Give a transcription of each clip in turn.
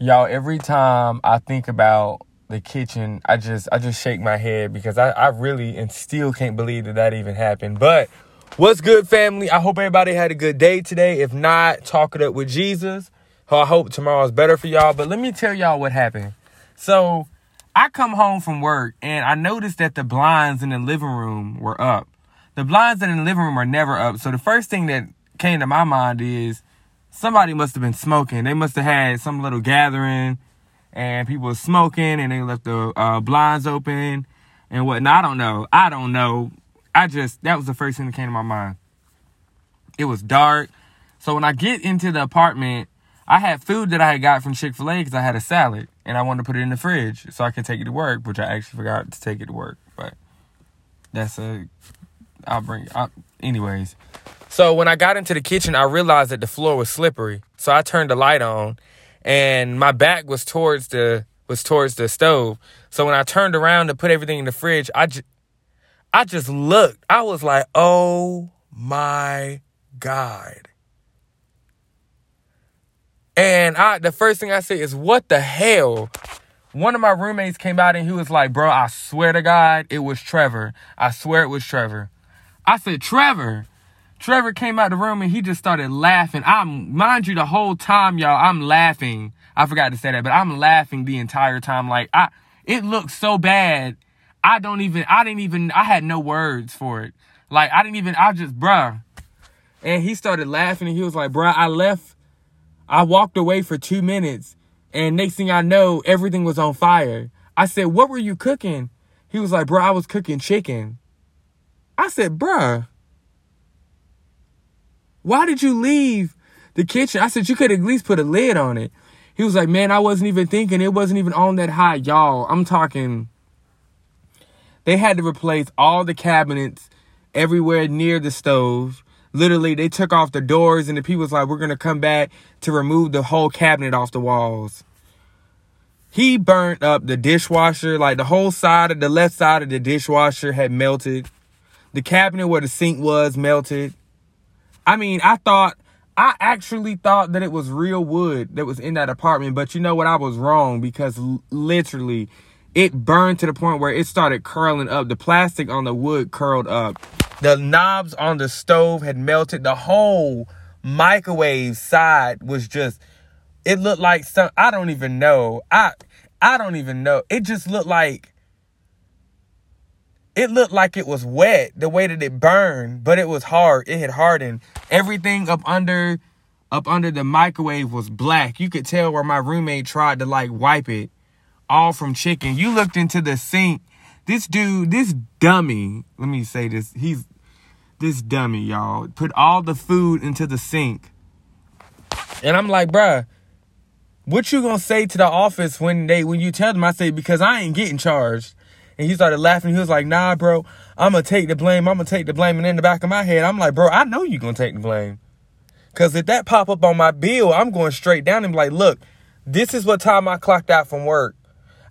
Y'all, every time I think about the kitchen, I just I just shake my head because I, I really and still can't believe that that even happened. But what's good, family? I hope everybody had a good day today. If not, talk it up with Jesus. I hope tomorrow's better for y'all. But let me tell y'all what happened. So I come home from work and I noticed that the blinds in the living room were up. The blinds in the living room are never up. So the first thing that came to my mind is somebody must have been smoking. They must have had some little gathering and people were smoking and they left the uh, blinds open and whatnot. I don't know. I don't know. I just, that was the first thing that came to my mind. It was dark. So when I get into the apartment, I had food that I had got from Chick fil A because I had a salad and I wanted to put it in the fridge so I could take it to work, which I actually forgot to take it to work. But that's a, I'll bring, I, anyways. So when I got into the kitchen, I realized that the floor was slippery. So I turned the light on and my back was towards the was towards the stove. So when I turned around to put everything in the fridge, I just I just looked. I was like, "Oh my god." And I the first thing I said is, "What the hell?" One of my roommates came out and he was like, "Bro, I swear to God, it was Trevor. I swear it was Trevor." I said, "Trevor." Trevor came out the room and he just started laughing. I'm, mind you, the whole time, y'all, I'm laughing. I forgot to say that, but I'm laughing the entire time. Like, I, it looked so bad. I don't even, I didn't even, I had no words for it. Like, I didn't even, I just, bruh. And he started laughing and he was like, bruh, I left, I walked away for two minutes and next thing I know, everything was on fire. I said, what were you cooking? He was like, bruh, I was cooking chicken. I said, bruh. Why did you leave the kitchen? I said, you could at least put a lid on it. He was like, man, I wasn't even thinking. It wasn't even on that high. Y'all, I'm talking. They had to replace all the cabinets everywhere near the stove. Literally, they took off the doors and the people was like, we're going to come back to remove the whole cabinet off the walls. He burnt up the dishwasher. Like the whole side of the left side of the dishwasher had melted. The cabinet where the sink was melted. I mean, I thought, I actually thought that it was real wood that was in that apartment, but you know what? I was wrong because l- literally it burned to the point where it started curling up. The plastic on the wood curled up. The knobs on the stove had melted. The whole microwave side was just, it looked like some, I don't even know. I, I don't even know. It just looked like it looked like it was wet the way that it burned, but it was hard. It had hardened. Everything up under up under the microwave was black. You could tell where my roommate tried to like wipe it all from chicken. You looked into the sink. This dude, this dummy, let me say this. He's this dummy, y'all. Put all the food into the sink. And I'm like, bruh, what you gonna say to the office when they when you tell them? I say, because I ain't getting charged. And he started laughing. He was like, nah, bro, I'm going to take the blame. I'm going to take the blame. And in the back of my head, I'm like, bro, I know you're going to take the blame. Because if that pop up on my bill, I'm going straight down and be like, look, this is what time I clocked out from work.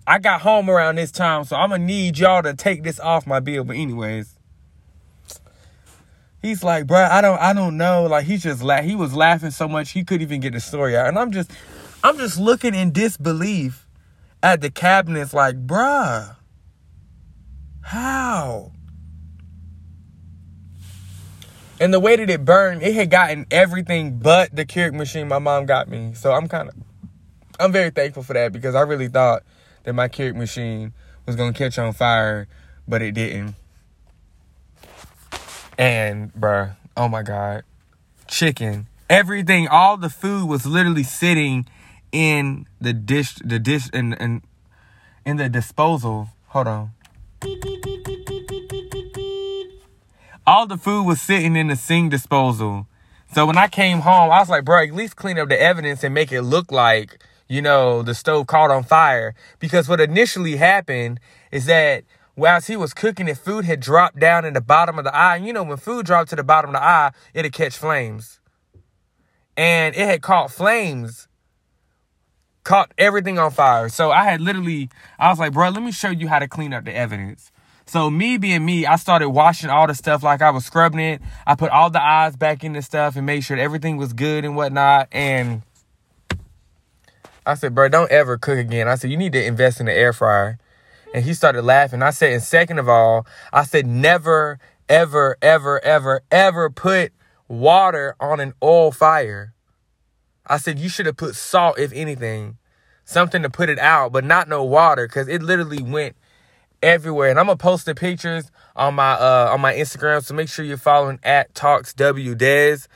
I got home around this time, so I'm going to need y'all to take this off my bill. But anyways, he's like, bro, I don't, I don't know. Like he's just la- he was laughing so much he couldn't even get the story out. And I'm just, I'm just looking in disbelief at the cabinets, like, bruh. How? And the way that it burned, it had gotten everything but the Keurig machine my mom got me. So I'm kind of, I'm very thankful for that because I really thought that my Keurig machine was gonna catch on fire, but it didn't. And bruh, oh my god, chicken, everything, all the food was literally sitting in the dish, the dish, in in in the disposal. Hold on. All the food was sitting in the sink disposal. So when I came home, I was like, bro, at least clean up the evidence and make it look like, you know, the stove caught on fire. Because what initially happened is that whilst he was cooking it, food had dropped down in the bottom of the eye. You know, when food dropped to the bottom of the eye, it'd catch flames. And it had caught flames, caught everything on fire. So I had literally, I was like, bro, let me show you how to clean up the evidence. So me being me, I started washing all the stuff like I was scrubbing it. I put all the eyes back in the stuff and made sure everything was good and whatnot. And I said, bro, don't ever cook again. I said, you need to invest in the air fryer. And he started laughing. I said, and second of all, I said, never, ever, ever, ever, ever put water on an oil fire. I said, you should have put salt, if anything, something to put it out, but not no water, because it literally went everywhere. And I'm gonna post the pictures on my uh on my Instagram. So make sure you're following at Talks W Dez.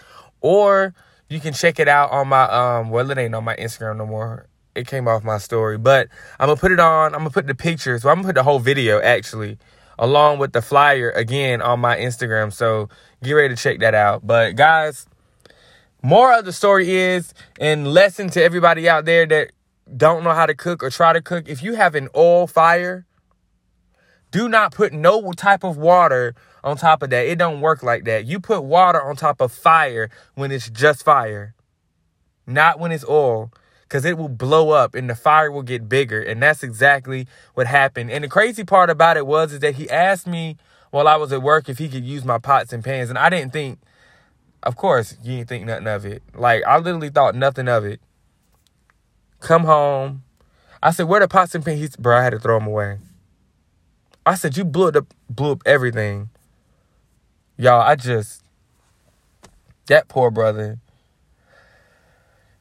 Or you can check it out on my um well it ain't on my Instagram no more. It came off my story. But I'm gonna put it on, I'm gonna put the pictures, well, I'm gonna put the whole video actually, along with the flyer again on my Instagram. So get ready to check that out. But guys, more of the story is, and lesson to everybody out there that don't know how to cook or try to cook, if you have an oil fire, do not put no type of water on top of that. It don't work like that. You put water on top of fire when it's just fire, not when it's oil, because it will blow up and the fire will get bigger. And that's exactly what happened. And the crazy part about it was is that he asked me while I was at work if he could use my pots and pans, and I didn't think. Of course, you didn't think nothing of it. Like I literally thought nothing of it. Come home. I said, "Where the pots and pans?" Bro, I had to throw them away. I said, "You blew up, blew up everything." Y'all, I just that poor brother.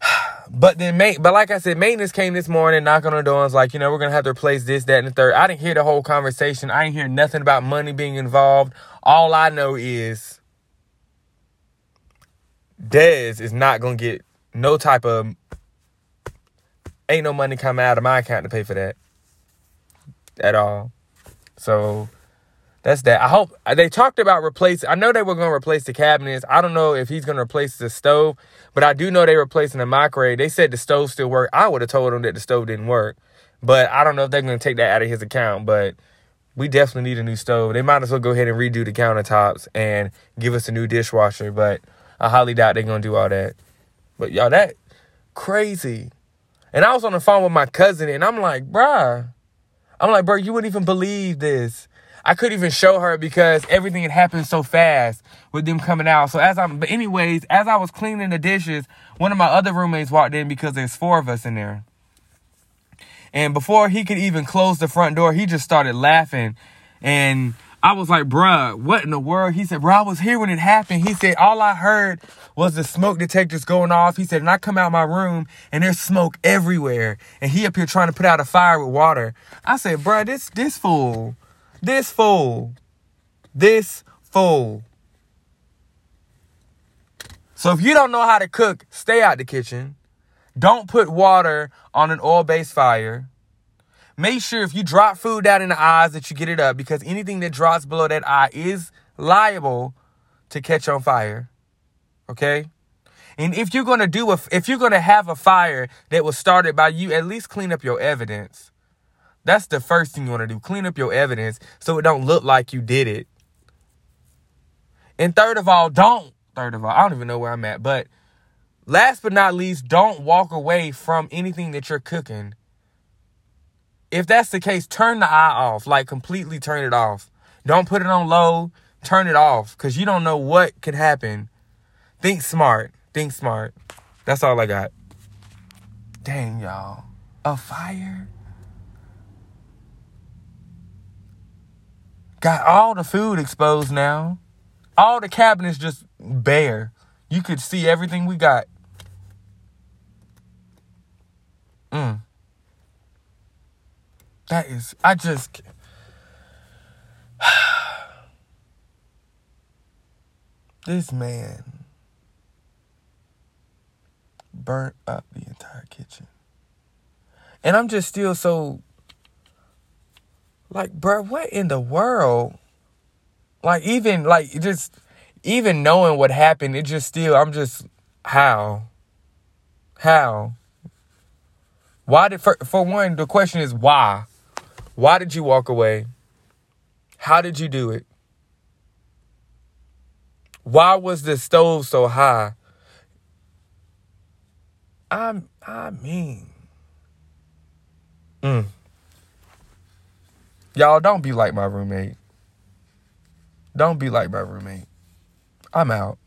But then, but like I said, maintenance came this morning, knocking on the door, and was like, you know, we're gonna have to replace this, that, and the third. I didn't hear the whole conversation. I didn't hear nothing about money being involved. All I know is Dez is not gonna get no type of ain't no money coming out of my account to pay for that at all. So that's that. I hope uh, they talked about replacing. I know they were going to replace the cabinets. I don't know if he's going to replace the stove, but I do know they're replacing the microwave. They said the stove still work. I would have told them that the stove didn't work, but I don't know if they're going to take that out of his account. But we definitely need a new stove. They might as well go ahead and redo the countertops and give us a new dishwasher. But I highly doubt they're going to do all that. But y'all, that crazy. And I was on the phone with my cousin, and I'm like, bruh. I'm like, bro, you wouldn't even believe this. I couldn't even show her because everything had happened so fast with them coming out. So as I'm, but anyways, as I was cleaning the dishes, one of my other roommates walked in because there's four of us in there. And before he could even close the front door, he just started laughing. And I was like, bruh, what in the world? He said, bro, I was here when it happened. He said, all I heard was the smoke detectors going off. He said, and I come out my room and there's smoke everywhere. And he up here trying to put out a fire with water. I said, bruh, this, this fool this fool. This fool. So if you don't know how to cook, stay out the kitchen. Don't put water on an oil-based fire. Make sure if you drop food down in the eyes that you get it up because anything that drops below that eye is liable to catch on fire. Okay? And if you're to do a if you're to have a fire that was started by you, at least clean up your evidence. That's the first thing you want to do. Clean up your evidence so it don't look like you did it. And third of all, don't, third of all, I don't even know where I'm at, but last but not least, don't walk away from anything that you're cooking. If that's the case, turn the eye off, like completely turn it off. Don't put it on low, turn it off because you don't know what could happen. Think smart. Think smart. That's all I got. Dang, y'all. A fire? Got all the food exposed now. All the cabinets just bare. You could see everything we got. Mm. That is, I just. this man burnt up the entire kitchen. And I'm just still so like, bro, what in the world? Like, even, like, just, even knowing what happened, it just still, I'm just, how? How? Why did, for, for one, the question is why? Why did you walk away? How did you do it? Why was the stove so high? I'm, I mean, mm. Y'all don't be like my roommate. Don't be like my roommate. I'm out.